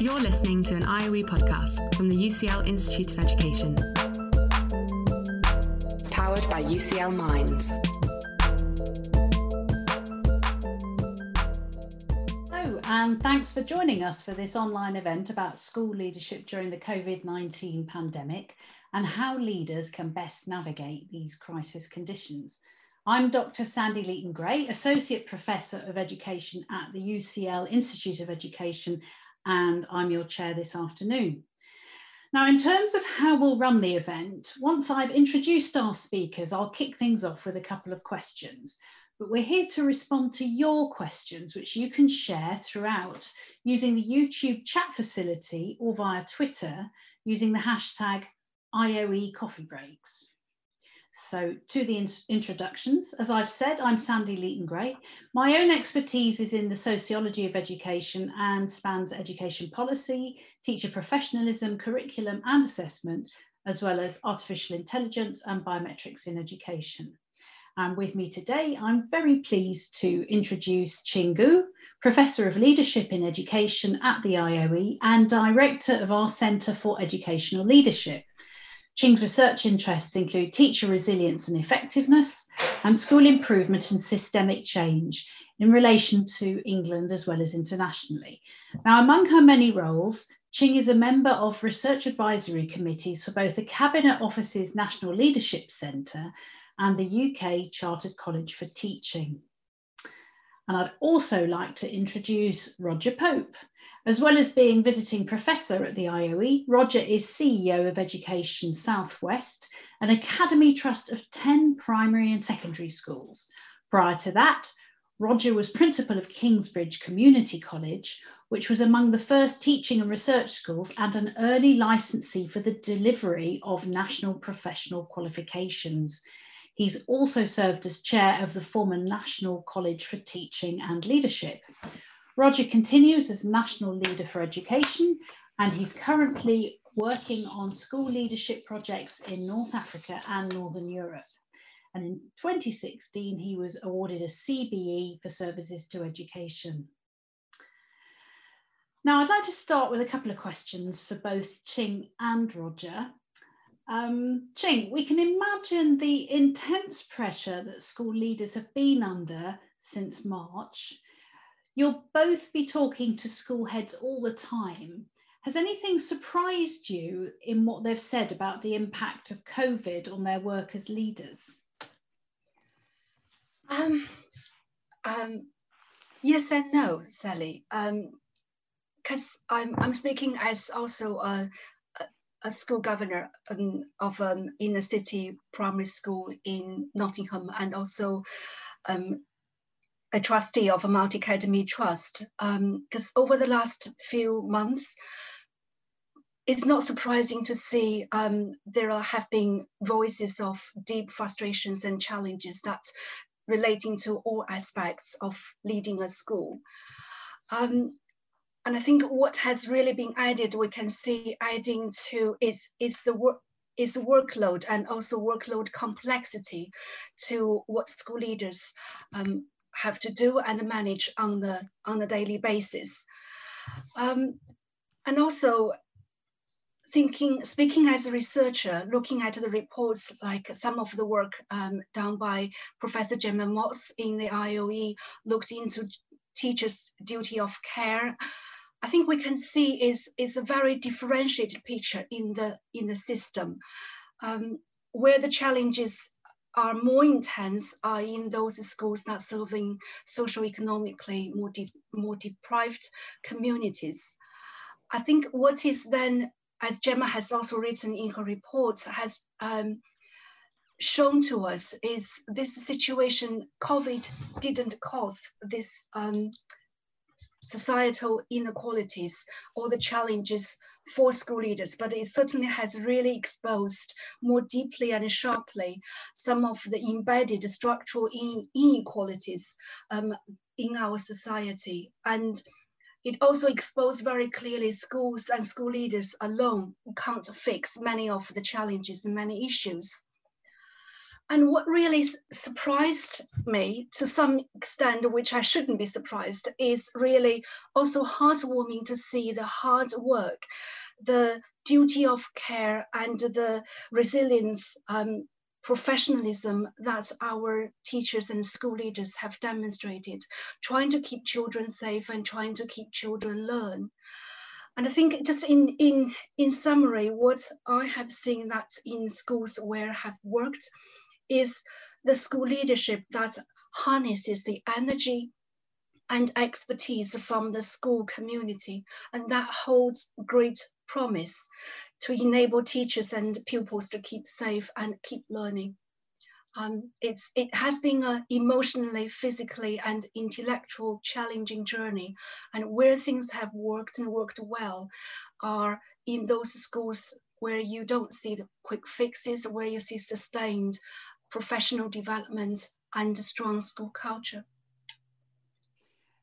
You're listening to an IOE podcast from the UCL Institute of Education. Powered by UCL Minds. Hello, and thanks for joining us for this online event about school leadership during the COVID 19 pandemic and how leaders can best navigate these crisis conditions. I'm Dr. Sandy Leaton Gray, Associate Professor of Education at the UCL Institute of Education, and I'm your chair this afternoon. Now, in terms of how we'll run the event, once I've introduced our speakers, I'll kick things off with a couple of questions. But we're here to respond to your questions, which you can share throughout using the YouTube chat facility or via Twitter using the hashtag IOE coffee breaks. So to the in introductions, as I've said, I'm Sandy Leaton Gray. My own expertise is in the sociology of education and spans education policy, teacher professionalism, curriculum and assessment, as well as artificial intelligence and biometrics in education. And with me today, I'm very pleased to introduce Qing Gu, Professor of Leadership in Education at the IOE and Director of our Centre for Educational Leadership. Qing's research interests include teacher resilience and effectiveness, and school improvement and systemic change in relation to England as well as internationally. Now, among her many roles, Qing is a member of research advisory committees for both the Cabinet Office's National Leadership Centre and the UK Chartered College for Teaching. And I'd also like to introduce Roger Pope. As well as being visiting professor at the IOE, Roger is CEO of Education Southwest, an academy trust of 10 primary and secondary schools. Prior to that, Roger was principal of Kingsbridge Community College, which was among the first teaching and research schools and an early licensee for the delivery of national professional qualifications. He's also served as chair of the former National College for Teaching and Leadership. Roger continues as National Leader for Education and he's currently working on school leadership projects in North Africa and Northern Europe. And in 2016, he was awarded a CBE for services to education. Now, I'd like to start with a couple of questions for both Qing and Roger. Um, we can imagine the intense pressure that school leaders have been under since March You'll both be talking to school heads all the time. Has anything surprised you in what they've said about the impact of COVID on their work as leaders? Um, um, yes and no, Sally. Because um, I'm, I'm speaking as also a, a school governor um, of um, inner city primary school in Nottingham and also um, a trustee of a multi academy trust because um, over the last few months, it's not surprising to see um, there are, have been voices of deep frustrations and challenges that relating to all aspects of leading a school. Um, and I think what has really been added, we can see adding to is, is the work is the workload and also workload complexity to what school leaders um, have to do and manage on the on a daily basis. Um, and also thinking, speaking as a researcher, looking at the reports, like some of the work um, done by Professor Gemma Moss in the IOE, looked into teachers' duty of care. I think we can see is, is a very differentiated picture in the, in the system, um, where the challenges are more intense are in those schools that serving socio-economically more, de more deprived communities. I think what is then, as Gemma has also written in her report, has um, shown to us is this situation, COVID didn't cause this um, societal inequalities or the challenges for school leaders, but it certainly has really exposed more deeply and sharply some of the embedded structural inequalities um, in our society. And it also exposed very clearly schools and school leaders alone can't fix many of the challenges and many issues. And what really surprised me to some extent, which I shouldn't be surprised, is really also heartwarming to see the hard work, the duty of care, and the resilience, um, professionalism that our teachers and school leaders have demonstrated, trying to keep children safe and trying to keep children learn. And I think just in, in, in summary, what I have seen that in schools where I have worked is the school leadership that harnesses the energy and expertise from the school community. And that holds great promise to enable teachers and pupils to keep safe and keep learning. Um, it's, it has been an emotionally, physically, and intellectual challenging journey. And where things have worked and worked well are in those schools where you don't see the quick fixes, where you see sustained professional development and a strong school culture.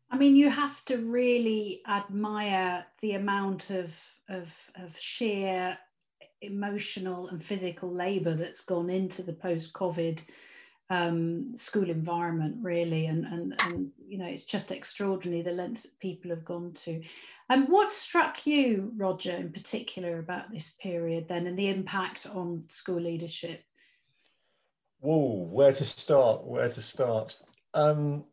I mean, you have to really admire the amount of, of, of sheer emotional and physical labour that's gone into the post-COVID um, school environment, really, and, and and you know it's just extraordinary the lengths that people have gone to. And what struck you, Roger, in particular about this period then, and the impact on school leadership? Whoa, where to start? Where to start? Um,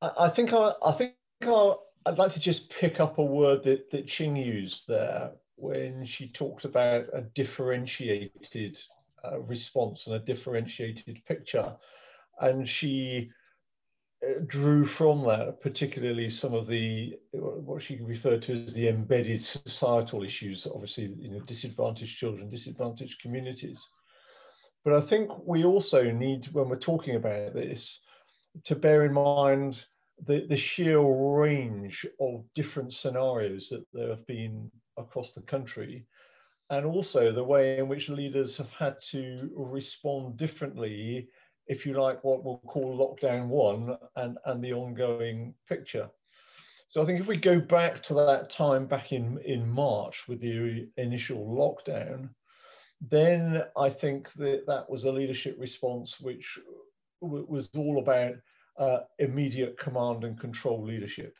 I, I, think I, I think i would like to just pick up a word that that Qing used there when she talked about a differentiated uh, response and a differentiated picture, and she uh, drew from that particularly some of the what she referred to as the embedded societal issues obviously you know disadvantaged children disadvantaged communities but I think we also need, when we're talking about this, to bear in mind the, the sheer range of different scenarios that there have been across the country, and also the way in which leaders have had to respond differently, if you like, what we'll call lockdown one and, and the ongoing picture. So I think if we go back to that time back in, in March with the initial lockdown, then I think that that was a leadership response which was all about uh, immediate command and control leadership.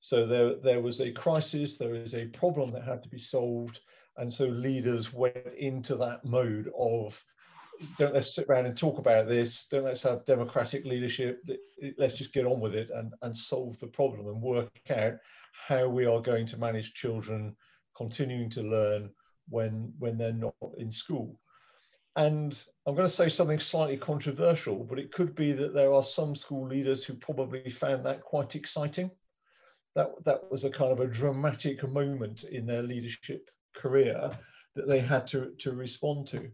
So there, there was a crisis, there is a problem that had to be solved, and so leaders went into that mode of don't let's sit around and talk about this, don't let's have democratic leadership, let's just get on with it and, and solve the problem and work out how we are going to manage children continuing to learn when when they're not in school. And I'm going to say something slightly controversial, but it could be that there are some school leaders who probably found that quite exciting. That, that was a kind of a dramatic moment in their leadership career that they had to, to respond to.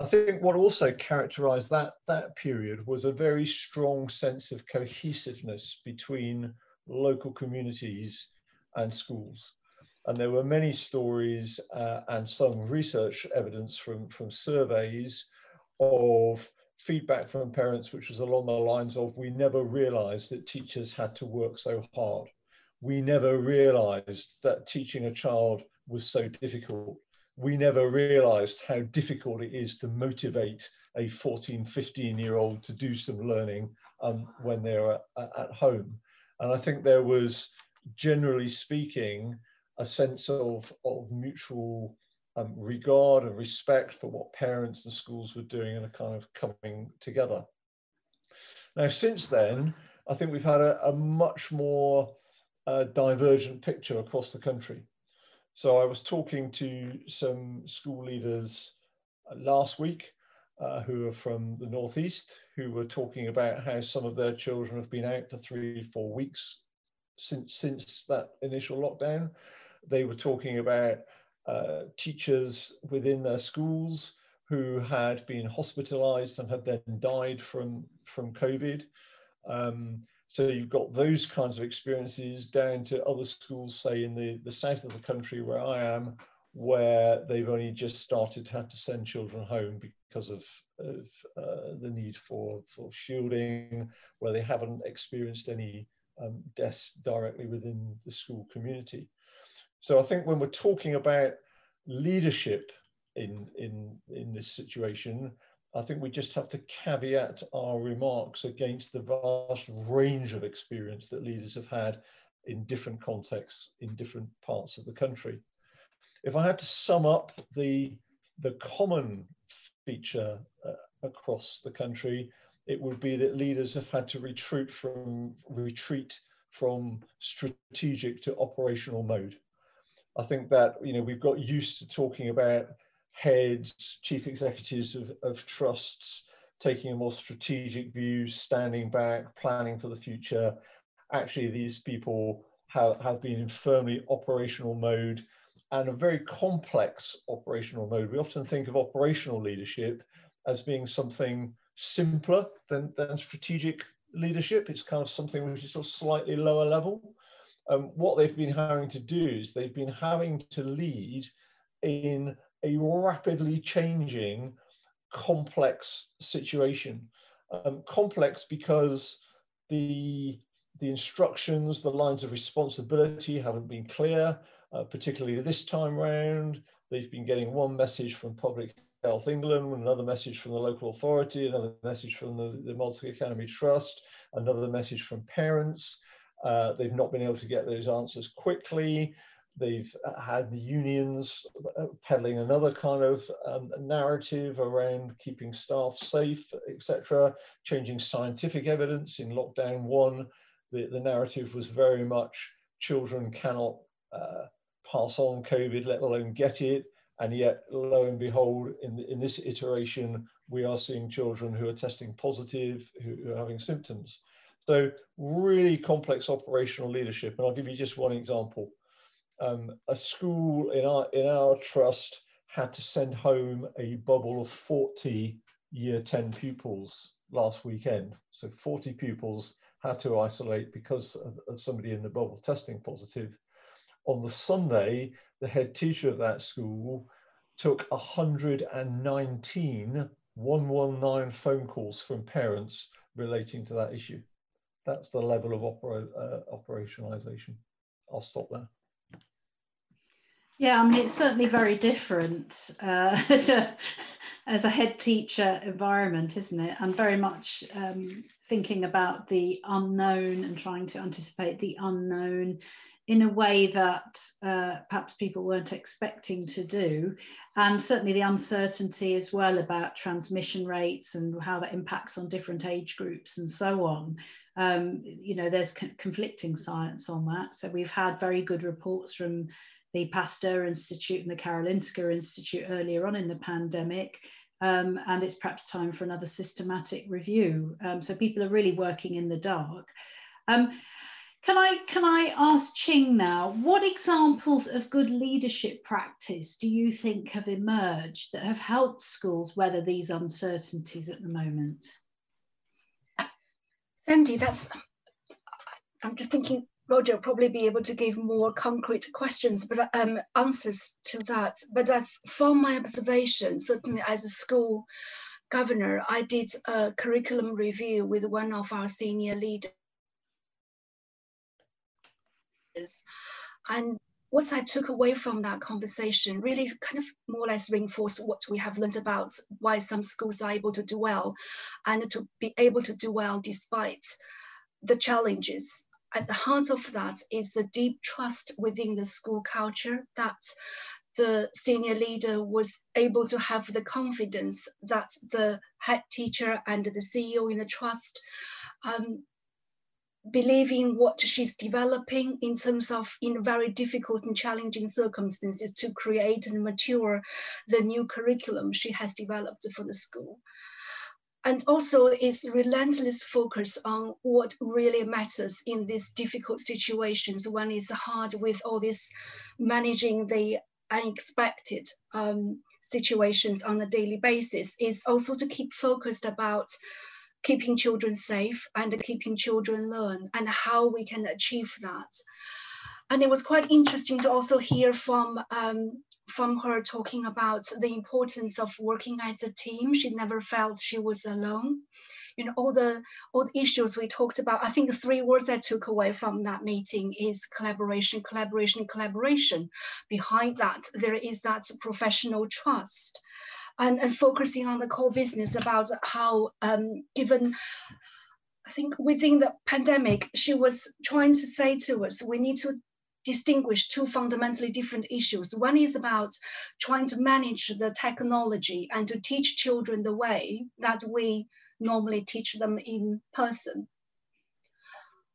I think what also characterized that, that period was a very strong sense of cohesiveness between local communities and schools. And there were many stories uh, and some research evidence from, from surveys of feedback from parents, which was along the lines of, we never realized that teachers had to work so hard. We never realized that teaching a child was so difficult. We never realized how difficult it is to motivate a 14, 15 year old to do some learning um, when they're at, at home. And I think there was, generally speaking, a sense of, of mutual um, regard and respect for what parents and schools were doing and a kind of coming together. Now, since then, I think we've had a, a much more uh, divergent picture across the country. So I was talking to some school leaders last week uh, who are from the Northeast, who were talking about how some of their children have been out for three, four weeks since, since that initial lockdown they were talking about uh, teachers within their schools who had been hospitalized and had then died from, from COVID. Um, so you've got those kinds of experiences down to other schools, say in the, the south of the country where I am, where they've only just started to have to send children home because of, of uh, the need for, for shielding, where they haven't experienced any um, deaths directly within the school community. So I think when we're talking about leadership in, in, in this situation, I think we just have to caveat our remarks against the vast range of experience that leaders have had in different contexts in different parts of the country. If I had to sum up the, the common feature uh, across the country, it would be that leaders have had to retreat from retreat from strategic to operational mode. I think that you know we've got used to talking about heads, chief executives of, of trusts taking a more strategic view, standing back, planning for the future. Actually, these people have, have been in firmly operational mode and a very complex operational mode. We often think of operational leadership as being something simpler than, than strategic leadership. It's kind of something which is sort of slightly lower level. Um, what they've been having to do is they've been having to lead in a rapidly changing, complex situation. Um, complex because the the instructions, the lines of responsibility haven't been clear, uh, particularly this time round. They've been getting one message from Public Health England, another message from the local authority, another message from the, the Multi Academy Trust, another message from parents. Uh, they've not been able to get those answers quickly. They've uh, had the unions uh, peddling another kind of um, narrative around keeping staff safe, etc., changing scientific evidence. In lockdown one, the, the narrative was very much children cannot uh, pass on COVID, let alone get it. And yet, lo and behold, in, in this iteration, we are seeing children who are testing positive, who, who are having symptoms. So really complex operational leadership. And I'll give you just one example um, a school in our in our trust had to send home a bubble of 40 year 10 pupils last weekend. So 40 pupils had to isolate because of, of somebody in the bubble testing positive. On the Sunday, the head teacher of that school took 119 119 phone calls from parents relating to that issue. That's the level of opera, uh, operationalization. I'll stop there. Yeah, I mean, it's certainly very different uh, as, a, as a head teacher environment, isn't it? And very much um, thinking about the unknown and trying to anticipate the unknown in a way that uh, perhaps people weren't expecting to do. And certainly the uncertainty as well about transmission rates and how that impacts on different age groups and so on. Um, you know, there's conflicting science on that. So we've had very good reports from the Pasteur Institute and the Karolinska Institute earlier on in the pandemic. Um, and it's perhaps time for another systematic review. Um, so people are really working in the dark. Um, can I can I ask Qing now? What examples of good leadership practice do you think have emerged that have helped schools weather these uncertainties at the moment? Sandy, that's. I'm just thinking Roger will probably be able to give more concrete questions, but um, answers to that. But uh, from my observation, certainly as a school governor, I did a curriculum review with one of our senior leaders. And what I took away from that conversation really kind of more or less reinforced what we have learned about why some schools are able to do well and to be able to do well despite the challenges. At the heart of that is the deep trust within the school culture that the senior leader was able to have the confidence that the head teacher and the CEO in the trust um, believing what she's developing in terms of in very difficult and challenging circumstances to create and mature the new curriculum she has developed for the school. And also its relentless focus on what really matters in these difficult situations when it's hard with all this managing the unexpected um, situations on a daily basis is also to keep focused about keeping children safe and keeping children learn and how we can achieve that. And it was quite interesting to also hear from um, from her talking about the importance of working as a team. She never felt she was alone. You know, all the all the issues we talked about. I think the three words I took away from that meeting is collaboration, collaboration, collaboration. Behind that, there is that professional trust. And, and focusing on the core business about how um, given I think within the pandemic, she was trying to say to us, we need to distinguish two fundamentally different issues. One is about trying to manage the technology and to teach children the way that we normally teach them in person.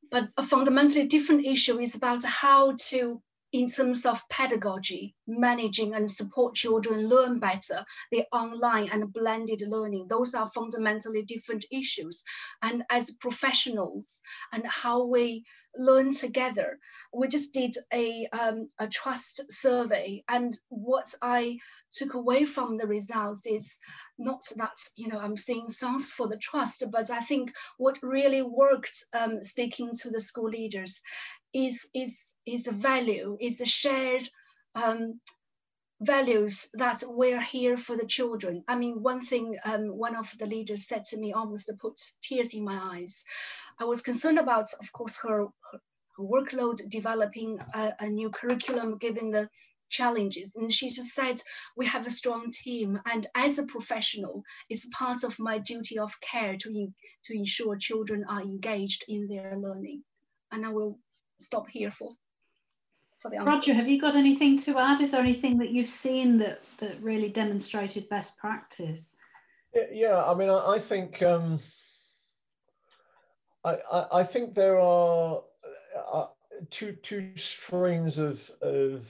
But a fundamentally different issue is about how to in terms of pedagogy, managing and support children learn better, the online and blended learning, those are fundamentally different issues. And as professionals and how we learn together, we just did a, um, a trust survey. And what I took away from the results is not that, you know, I'm seeing songs for the trust, but I think what really worked um, speaking to the school leaders is, is, is a value, is a shared um, values that we're here for the children. I mean, one thing um, one of the leaders said to me almost put tears in my eyes. I was concerned about, of course, her, her, workload developing a, a, new curriculum given the challenges. And she just said, we have a strong team. And as a professional, it's part of my duty of care to, in, to ensure children are engaged in their learning. And I will stop here for. Roger, have you got anything to add? Is there anything that you've seen that that really demonstrated best practice? Yeah, yeah I mean, I, I think um, I, I, I think there are uh, two two strains of of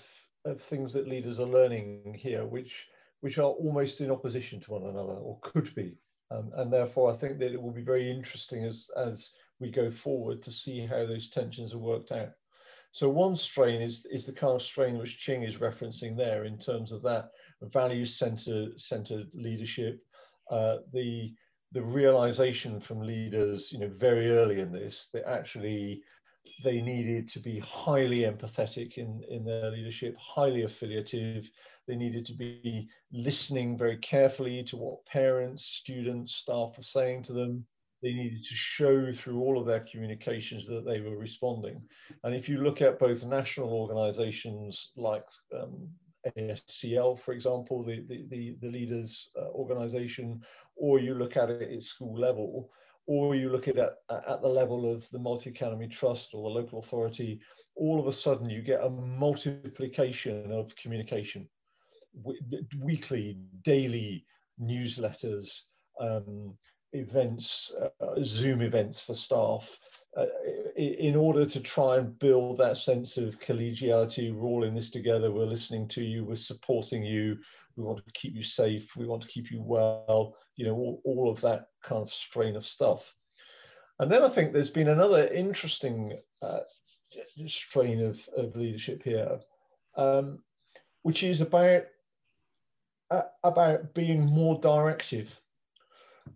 of things that leaders are learning here, which which are almost in opposition to one another, or could be. Um, and therefore, I think that it will be very interesting as as we go forward to see how those tensions are worked out. So one strain is, is the kind of strain which Qing is referencing there in terms of that value-centered centered leadership, uh, the the realization from leaders, you know, very early in this that actually they needed to be highly empathetic in, in their leadership, highly affiliative. They needed to be listening very carefully to what parents, students, staff were saying to them they needed to show through all of their communications that they were responding. And if you look at both national organizations like um, ASCL, for example, the, the, the, the leaders uh, organization, or you look at it at school level, or you look at it at, the level of the multi-academy trust or the local authority, all of a sudden you get a multiplication of communication, weekly, daily newsletters, um, events, uh, Zoom events for staff, uh, in order to try and build that sense of collegiality. We're all in this together. We're listening to you. We're supporting you. We want to keep you safe. We want to keep you well. You know, all, all of that kind of strain of stuff. And then I think there's been another interesting uh, strain of, of leadership here, um, which is about uh, about being more directive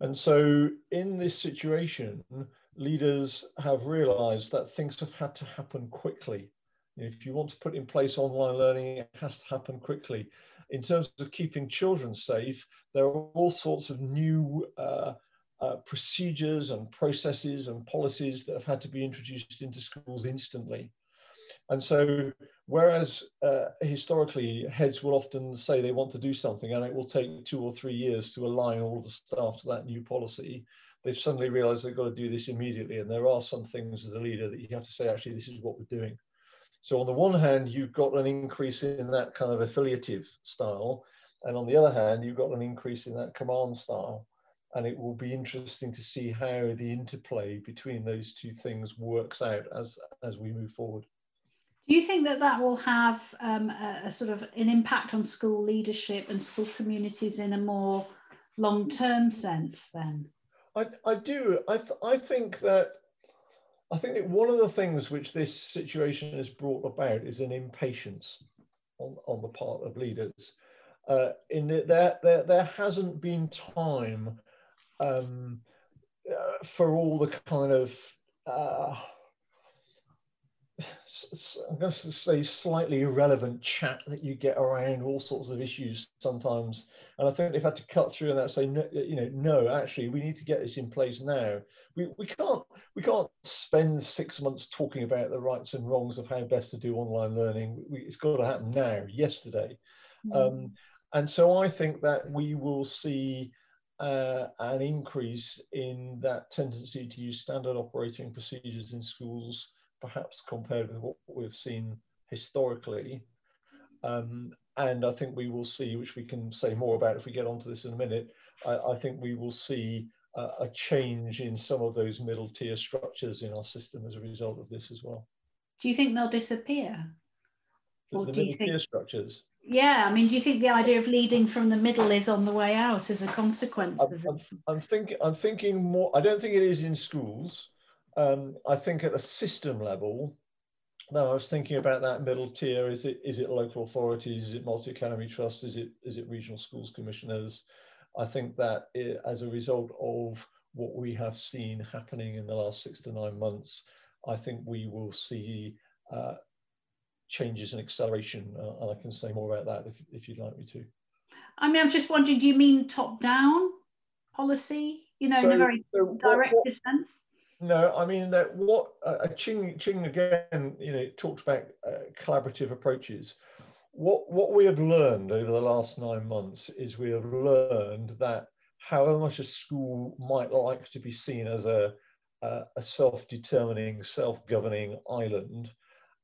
and so, in this situation, leaders have realized that things have had to happen quickly. If you want to put in place online learning, it has to happen quickly. In terms of keeping children safe, there are all sorts of new uh, uh, procedures and processes and policies that have had to be introduced into schools instantly. And so, whereas uh, historically heads will often say they want to do something and it will take two or three years to align all the staff to that new policy, they've suddenly realized they've got to do this immediately. And there are some things as a leader that you have to say, actually, this is what we're doing. So, on the one hand, you've got an increase in that kind of affiliative style. And on the other hand, you've got an increase in that command style. And it will be interesting to see how the interplay between those two things works out as, as we move forward. Do you think that that will have um, a, a, sort of an impact on school leadership and school communities in a more long-term sense then? I, I do. I, th I think that I think that one of the things which this situation has brought about is an impatience on, on the part of leaders. Uh, in that there, there, there hasn't been time um, uh, for all the kind of uh, I'm going to say slightly irrelevant chat that you get around all sorts of issues sometimes. And I think they've had to cut through and that say, no, you know, no, actually, we need to get this in place now. We, we can't we can't spend six months talking about the rights and wrongs of how best to do online learning. We, it's got to happen now, yesterday. Mm. Um, and so I think that we will see uh, an increase in that tendency to use standard operating procedures in schools, perhaps compared with what we've seen historically. Um, and I think we will see, which we can say more about if we get onto this in a minute, I, I think we will see uh, a change in some of those middle tier structures in our system as a result of this as well. Do you think they'll disappear? The, the middle tier structures? Yeah, I mean, do you think the idea of leading from the middle is on the way out as a consequence I'm, of I'm, I'm, thinking, I'm thinking more, I don't think it is in schools. Um, I think at a system level, now I was thinking about that middle tier, is it is it local authorities, is it multi-academy trusts, is it is it regional schools commissioners? I think that it, as a result of what we have seen happening in the last six to nine months, I think we will see uh, changes and acceleration. Uh, and I can say more about that if, if you'd like me to. I mean, I'm just wondering, do you mean top down policy, you know, so, in a very so directed what, sense? No, I mean that what uh, Qing, Qing again, you know, talks about uh, collaborative approaches. What, what we have learned over the last nine months is we have learned that however much a school might like to be seen as a, a, a self-determining, self-governing island,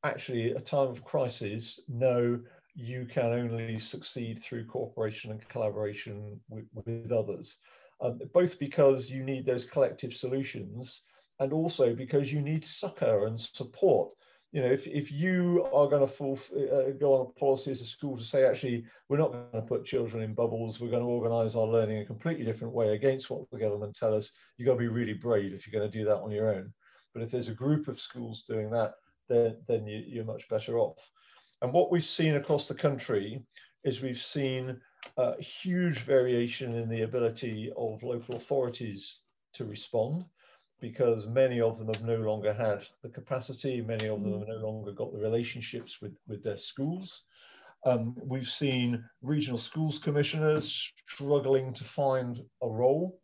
actually, a time of crisis, no, you can only succeed through cooperation and collaboration with, with others. Um, both because you need those collective solutions and also because you need succor and support. You know, if, if you are going to full, uh, go on a policy as a school to say, actually, we're not going to put children in bubbles, we're going to organise our learning a completely different way against what the government tell us, you've got to be really brave if you're going to do that on your own. But if there's a group of schools doing that, then, then you, you're much better off. And what we've seen across the country is we've seen huge variation in the ability of local authorities to respond because many of them have no longer had the capacity, many of them have no longer got the relationships with, with their schools. Um, we've seen regional schools commissioners struggling to find a role,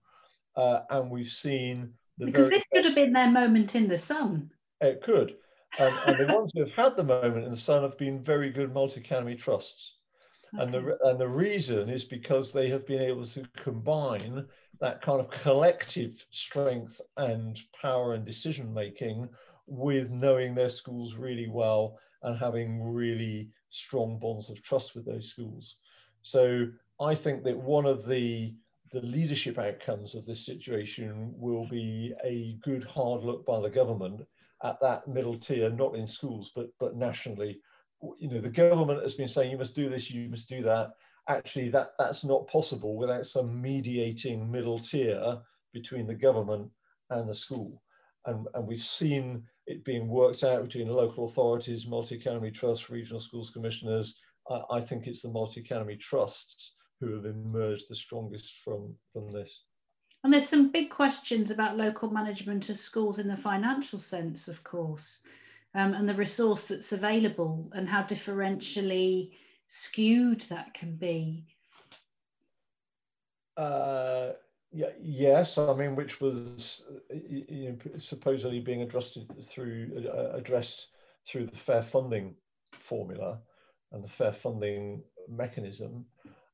uh, and we've seen because this could have been their moment in the sun. It could, um, and the ones who have had the moment in the sun have been very good multi-academy trusts. Okay. And, the, and the reason is because they have been able to combine that kind of collective strength and power and decision making with knowing their schools really well and having really strong bonds of trust with those schools. So I think that one of the the leadership outcomes of this situation will be a good hard look by the government at that middle tier, not in schools, but, but nationally. You know, the government has been saying you must do this, you must do that. Actually, that, that's not possible without some mediating middle tier between the government and the school. And, and we've seen it being worked out between local authorities, multi-academy trusts, regional schools commissioners. I, I think it's the multi-academy trusts who have emerged the strongest from, from this. And there's some big questions about local management of schools in the financial sense, of course, um, and the resource that's available and how differentially skewed that can be. Uh, yeah, yes, I mean, which was you know, supposedly being addressed through uh, addressed through the fair funding formula and the fair funding mechanism.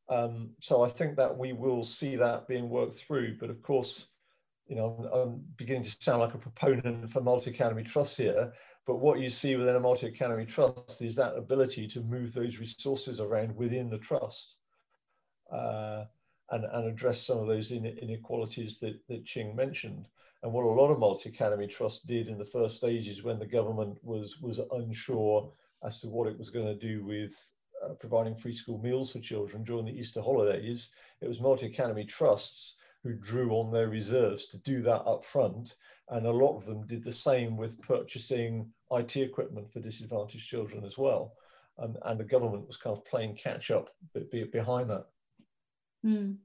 Um, so I think that we will see that being worked through. But of course, you know, I'm, I'm beginning to sound like a proponent for multi-academy trust here. But what you see within a multi-academy trust is that ability to move those resources around within the trust uh, and, and address some of those inequalities that, that Qing mentioned. And what a lot of multi-academy trusts did in the first stages when the government was, was unsure as to what it was going to do with uh, providing free school meals for children during the Easter holidays. It was multi-academy trusts who drew on their reserves to do that up front. And a lot of them did the same with purchasing IT equipment for disadvantaged children as well. And, and the government was kind of playing catch up behind that. Mm.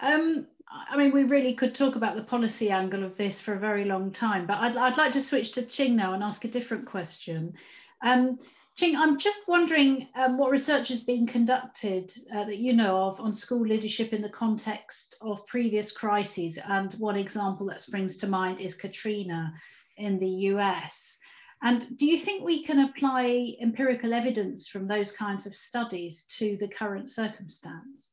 Um, I mean, we really could talk about the policy angle of this for a very long time, but I'd, I'd like to switch to Qing now and ask a different question. Um, Qing, I'm just wondering um, what research has been conducted uh, that you know of on school leadership in the context of previous crises. And one example that springs to mind is Katrina in the US. And do you think we can apply empirical evidence from those kinds of studies to the current circumstance?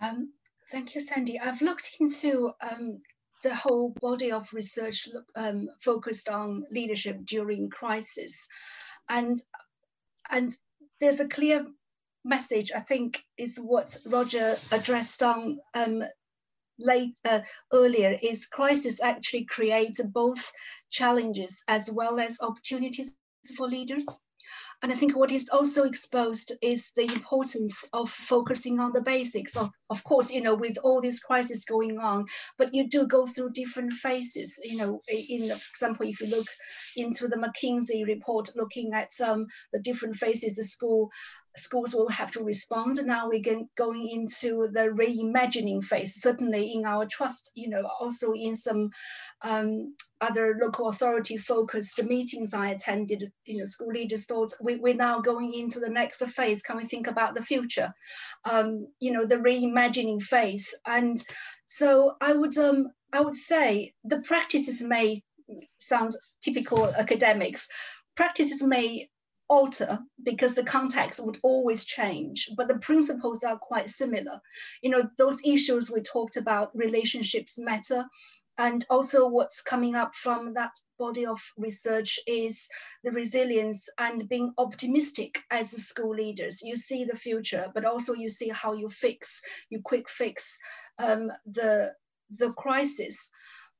Um, thank you, Sandy. I've looked into um, the whole body of research um, focused on leadership during crisis. And, and there's a clear message, I think, is what Roger addressed on um, late uh, earlier is crisis actually creates both challenges as well as opportunities for leaders. And I think what is also exposed is the importance of focusing on the basics. Of, of course, you know, with all these crises going on, but you do go through different phases. You know, in for example, if you look into the McKinsey report, looking at um, the different phases the school schools will have to respond. Now we're going into the reimagining phase, certainly in our trust, you know, also in some um, other local authority focused meetings I attended, you know, school leaders thought we, we're now going into the next phase. Can we think about the future? Um, you know, the reimagining phase. And so I would, um, I would say the practices may sound typical academics. Practices may alter because the context would always change, but the principles are quite similar. You know, those issues we talked about, relationships matter, and also what's coming up from that body of research is the resilience and being optimistic as school leaders. You see the future, but also you see how you fix, you quick fix um, the, the crisis.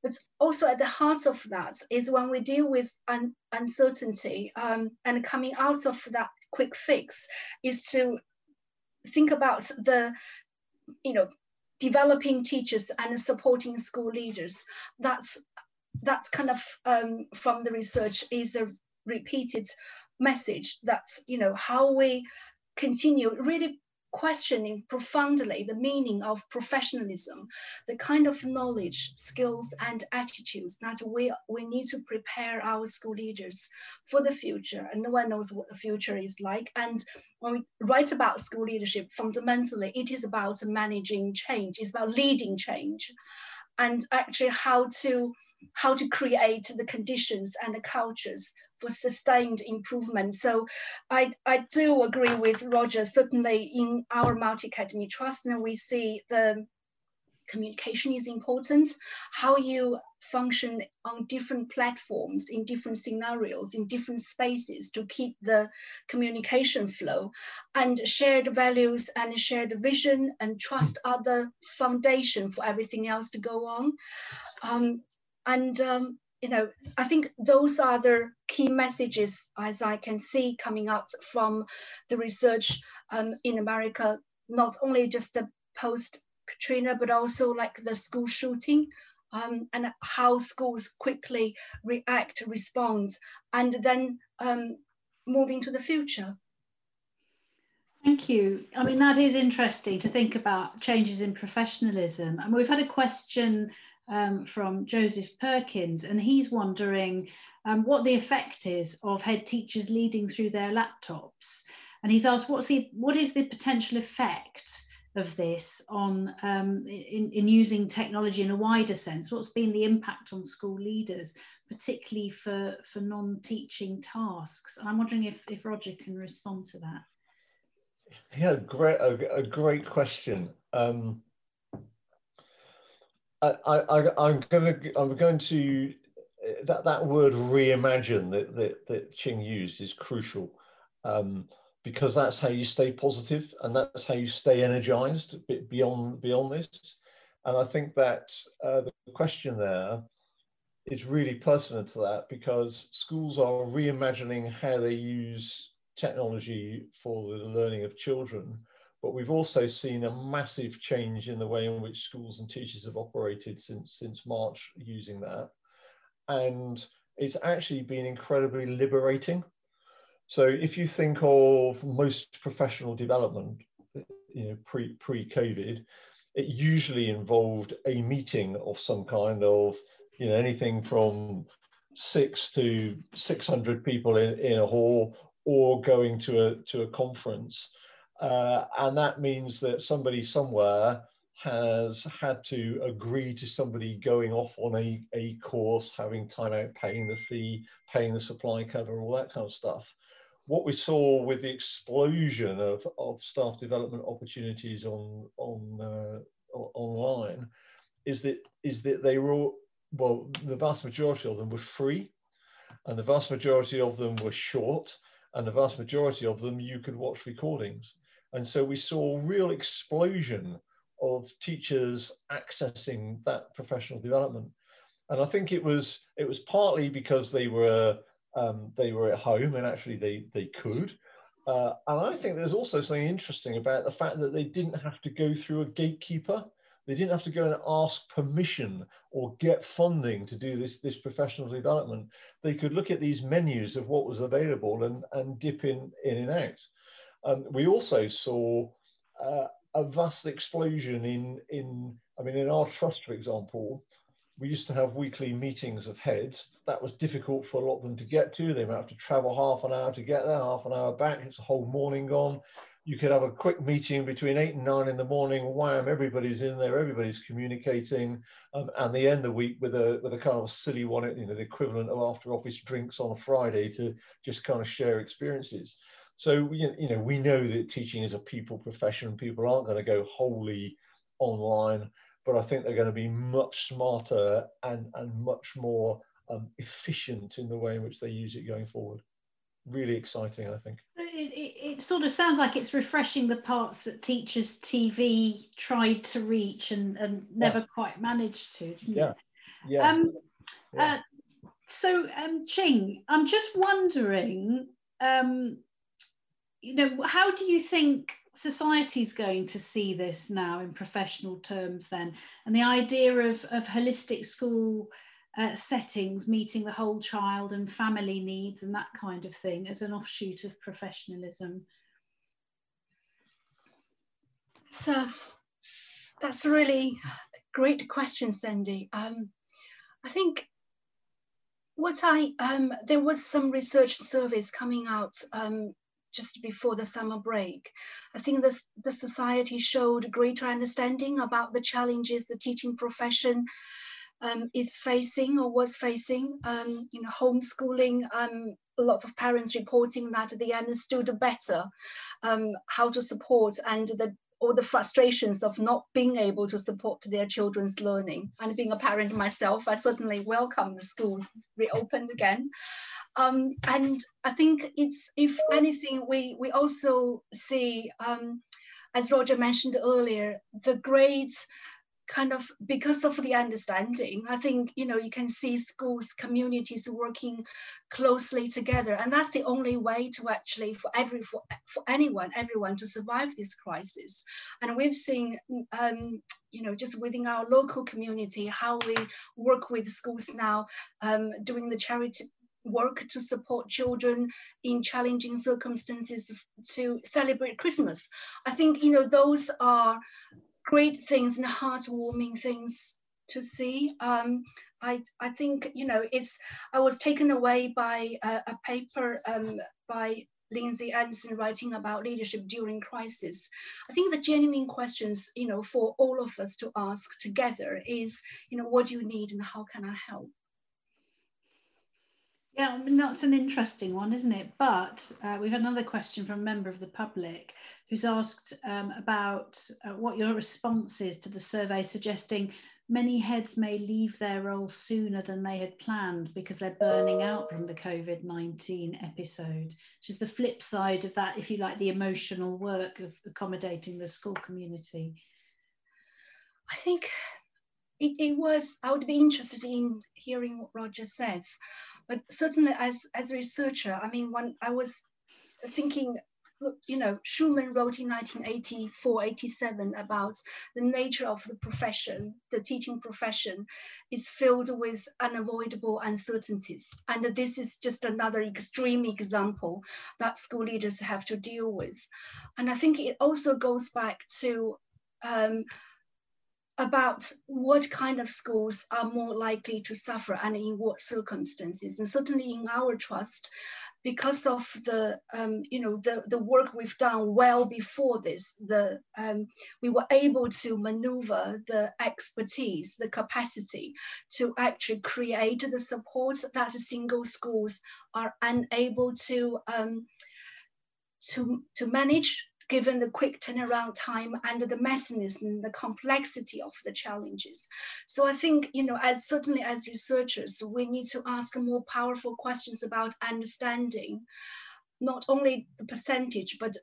But also at the heart of that is when we deal with un uncertainty um, and coming out of that quick fix is to think about the, you know, developing teachers and supporting school leaders. That's that's kind of um, from the research is a repeated message. That's you know how we continue really questioning profoundly the meaning of professionalism, the kind of knowledge, skills, and attitudes that we, we need to prepare our school leaders for the future. And no one knows what the future is like. And when we write about school leadership, fundamentally, it is about managing change, it's about leading change, and actually how to how to create the conditions and the cultures for sustained improvement. So I, I do agree with Roger, certainly in our multi-academy trust, now we see the communication is important, how you function on different platforms, in different scenarios, in different spaces to keep the communication flow and shared values and shared vision and trust are the foundation for everything else to go on. Um, and um, you know, I think those are the key messages as I can see coming out from the research um, in America, not only just the post Katrina, but also like the school shooting um, and how schools quickly react, respond, and then um, moving to the future. Thank you. I mean, that is interesting to think about changes in professionalism. I And we've had a question um, from Joseph Perkins, and he's wondering um, what the effect is of head teachers leading through their laptops. And he's asked, what's the what is the potential effect of this on um, in, in using technology in a wider sense? What's been the impact on school leaders, particularly for, for non-teaching tasks? And I'm wondering if, if Roger can respond to that. Yeah, great, a, a great question. Um, I, I, I'm going to I'm going to that that word reimagine that that, that Qing used is crucial um, because that's how you stay positive and that's how you stay energized beyond beyond this. And I think that uh, the question there is really pertinent to that because schools are reimagining how they use technology for the learning of children but we've also seen a massive change in the way in which schools and teachers have operated since, since March using that. And it's actually been incredibly liberating. So if you think of most professional development, you know, pre, pre-COVID, it usually involved a meeting of some kind of, you know, anything from six to 600 people in, in a hall or going to a, to a conference. Uh, and that means that somebody somewhere has had to agree to somebody going off on a, a course, having time out, paying the fee, paying the supply cover, all that kind of stuff. What we saw with the explosion of, of staff development opportunities on, on uh, online is that is that they were all, well, the vast majority of them were free, and the vast majority of them were short, and the vast majority of them you could watch recordings. And so we saw a real explosion of teachers accessing that professional development. And I think it was it was partly because they were um, they were at home and actually they they could. Uh, and I think there's also something interesting about the fact that they didn't have to go through a gatekeeper. They didn't have to go and ask permission or get funding to do this, this professional development. They could look at these menus of what was available and, and dip in, in and out. Um, we also saw uh, a vast explosion in in I mean in our trust, for example, we used to have weekly meetings of heads. That was difficult for a lot of them to get to. They might have to travel half an hour to get there, half an hour back. It's a whole morning gone. You could have a quick meeting between eight and nine in the morning. Wham! Everybody's in there. Everybody's communicating, um, and the end of the week with a with a kind of silly one, you know, the equivalent of after office drinks on a Friday to just kind of share experiences. So you know we know that teaching is a people profession. People aren't going to go wholly online, but I think they're going to be much smarter and and much more um, efficient in the way in which they use it going forward. Really exciting, I think. So it, it, it sort of sounds like it's refreshing the parts that teachers TV tried to reach and, and never yeah. quite managed to. Yeah. Yeah. Um, yeah. Uh, so um, Qing, I'm just wondering, um, you know, how do you think society's going to see this now in professional terms then? And the idea of, of holistic school uh, settings, meeting the whole child and family needs and that kind of thing as an offshoot of professionalism? So that's a really great question, Sandy. Um, I think what I, um, there was some research surveys coming out um, just before the summer break. I think this, the society showed greater understanding about the challenges the teaching profession um, is facing or was facing. Um, you know, homeschooling, um, lots of parents reporting that they understood better um, how to support and the all the frustrations of not being able to support their children's learning. And being a parent myself, I certainly welcome the schools reopened again. Um, and I think it's, if anything, we, we also see, um, as Roger mentioned earlier, the grades kind of because of the understanding i think you know you can see schools communities working closely together. And that's the only way to actually for every for, for anyone everyone to survive this crisis. And we've seen um, you know just within our local community how we work with schools now um, doing the charity work to support children in challenging circumstances to celebrate Christmas. I think, you know, those are great things and heartwarming things to see. Um, I, I think, you know, it's, I was taken away by a, a paper um, by Lindsay Anderson writing about leadership during crisis. I think the genuine questions, you know, for all of us to ask together is, you know, what do you need and how can I help? Yeah, I mean, that's an interesting one, isn't it? But uh, we've another question from a member of the public who's asked um, about uh, what your response is to the survey suggesting many heads may leave their roles sooner than they had planned because they're burning out from the COVID 19 episode, which is the flip side of that, if you like, the emotional work of accommodating the school community. I think it, it was, I would be interested in hearing what Roger says. But certainly as, as a researcher, I mean, when I was thinking, you know, Schumann wrote in 1984, 87 about the nature of the profession, the teaching profession is filled with unavoidable uncertainties. And this is just another extreme example that school leaders have to deal with. And I think it also goes back to um, about what kind of schools are more likely to suffer and in what circumstances. And certainly in our trust, because of the um, you know the, the work we've done well before this, the um, we were able to maneuver the expertise, the capacity to actually create the support that single schools are unable to um, to to manage given the quick turnaround time and the mechanism, the complexity of the challenges. So I think, you know, as certainly as researchers, we need to ask more powerful questions about understanding not only the percentage, but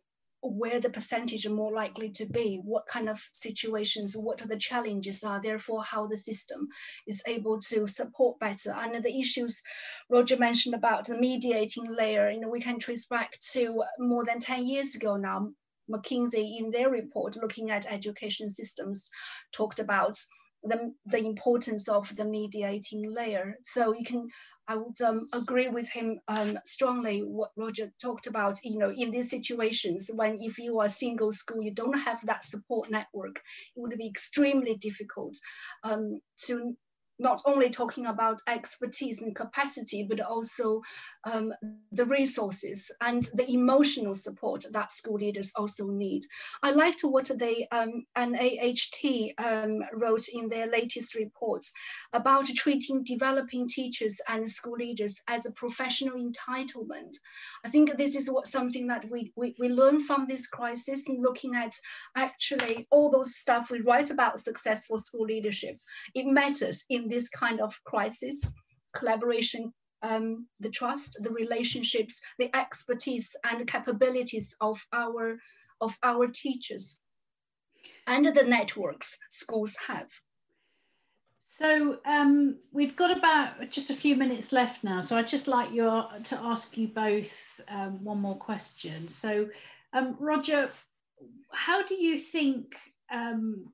where the percentage are more likely to be, what kind of situations, what are the challenges are, therefore how the system is able to support better. And the issues Roger mentioned about the mediating layer, you know, we can trace back to more than 10 years ago now, McKinsey in their report looking at education systems talked about the, the importance of the mediating layer. So you can, I would um, agree with him um, strongly what Roger talked about, you know, in these situations when if you are single school, you don't have that support network, it would be extremely difficult um, to not only talking about expertise and capacity, but also um, the resources and the emotional support that school leaders also need. I liked what they um, NAHT um, wrote in their latest reports about treating developing teachers and school leaders as a professional entitlement. I think this is what something that we, we, we learn from this crisis and looking at actually all those stuff we write about successful school leadership. It matters in this kind of crisis, collaboration, um, the trust, the relationships, the expertise and capabilities of our, of our teachers and the networks schools have. So um, we've got about just a few minutes left now. So I'd just like you to ask you both um, one more question. So um, Roger, how do you think um,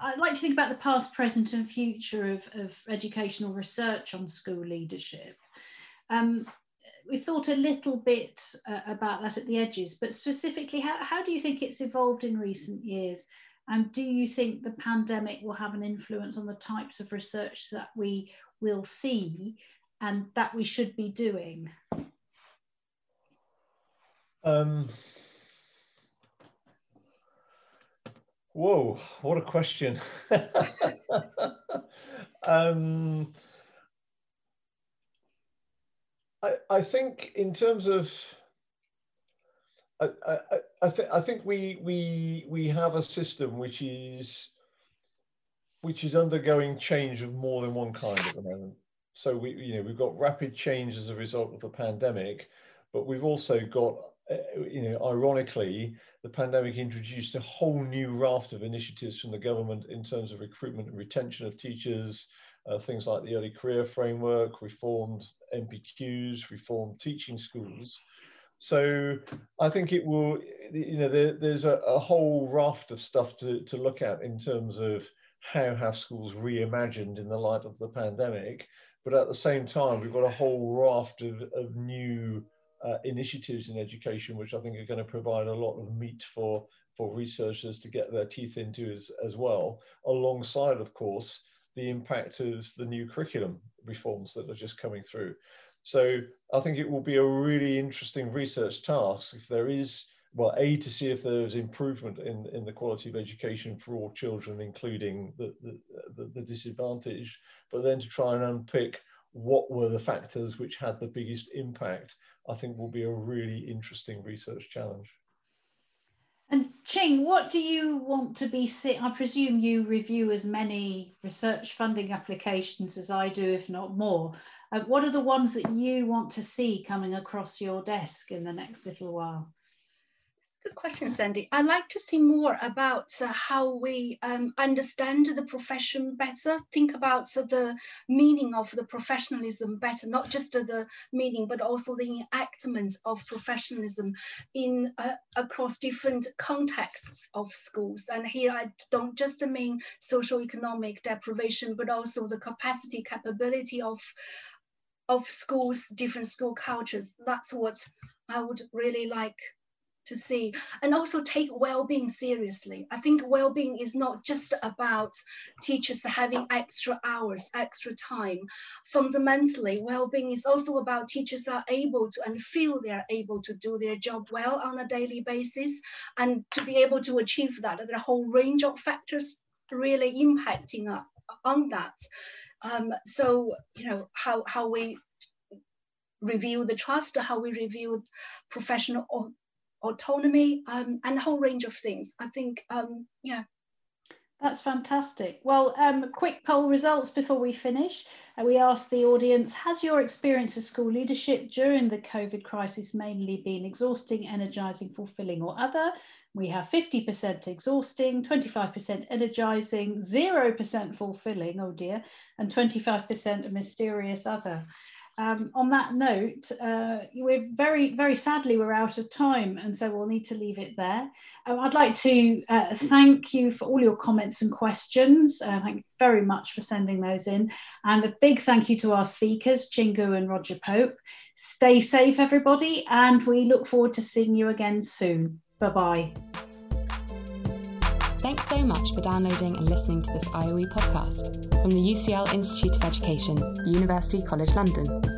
I like to think about the past, present, and future of, of educational research on school leadership. Um, we've thought a little bit uh, about that at the edges, but specifically, how, how do you think it's evolved in recent years? And do you think the pandemic will have an influence on the types of research that we will see and that we should be doing? Um, Whoa, what a question. um, I, I think in terms of I, I, I, th I think we we we have a system which is which is undergoing change of more than one kind at the moment. So we you know we've got rapid change as a result of the pandemic, but we've also got you know ironically the pandemic introduced a whole new raft of initiatives from the government in terms of recruitment and retention of teachers, uh, things like the early career framework, reformed MPQs, reformed teaching schools. So I think it will, you know, there, there's a, a, whole raft of stuff to, to look at in terms of how have schools reimagined in the light of the pandemic. But at the same time, we've got a whole raft of, of new uh, initiatives in education, which I think are going to provide a lot of meat for, for researchers to get their teeth into as, as well, alongside, of course, the impact of the new curriculum reforms that are just coming through. So I think it will be a really interesting research task if there is, well, A, to see if there's improvement in, in the quality of education for all children, including the, the, the, the disadvantaged, but then to try and unpick what were the factors which had the biggest impact I think will be a really interesting research challenge. And Qing, what do you want to be see? I presume you review as many research funding applications as I do, if not more. Uh, what are the ones that you want to see coming across your desk in the next little while? Good question, Sandy. I'd like to see more about uh, how we um, understand the profession better, think about uh, the meaning of the professionalism better, not just uh, the meaning, but also the enactment of professionalism in uh, across different contexts of schools. And here I don't just mean social economic deprivation, but also the capacity, capability of of schools, different school cultures. That's what I would really like to see and also take well-being seriously. I think well-being is not just about teachers having extra hours extra time. Fundamentally well-being is also about teachers are able to and feel they are able to do their job well on a daily basis and to be able to achieve that. There are a whole range of factors really impacting on that. Um, so you know how how we review the trust how we review professional autonomy, um, and a whole range of things. I think, um, yeah. That's fantastic. Well, um, quick poll results before we finish. Uh, we asked the audience, has your experience of school leadership during the COVID crisis mainly been exhausting, energising, fulfilling or other? We have 50% exhausting, 25% energising, 0% fulfilling, oh dear, and 25% a mysterious other um, on that note, uh, we're very, very sadly, we're out of time, and so we'll need to leave it there. Um, I'd like to uh, thank you for all your comments and questions. Uh, thank you very much for sending those in. And a big thank you to our speakers, Qing Gu and Roger Pope. Stay safe, everybody, and we look forward to seeing you again soon. Bye bye. Thanks so much for downloading and listening to this IOE podcast from the UCL Institute of Education, University College London.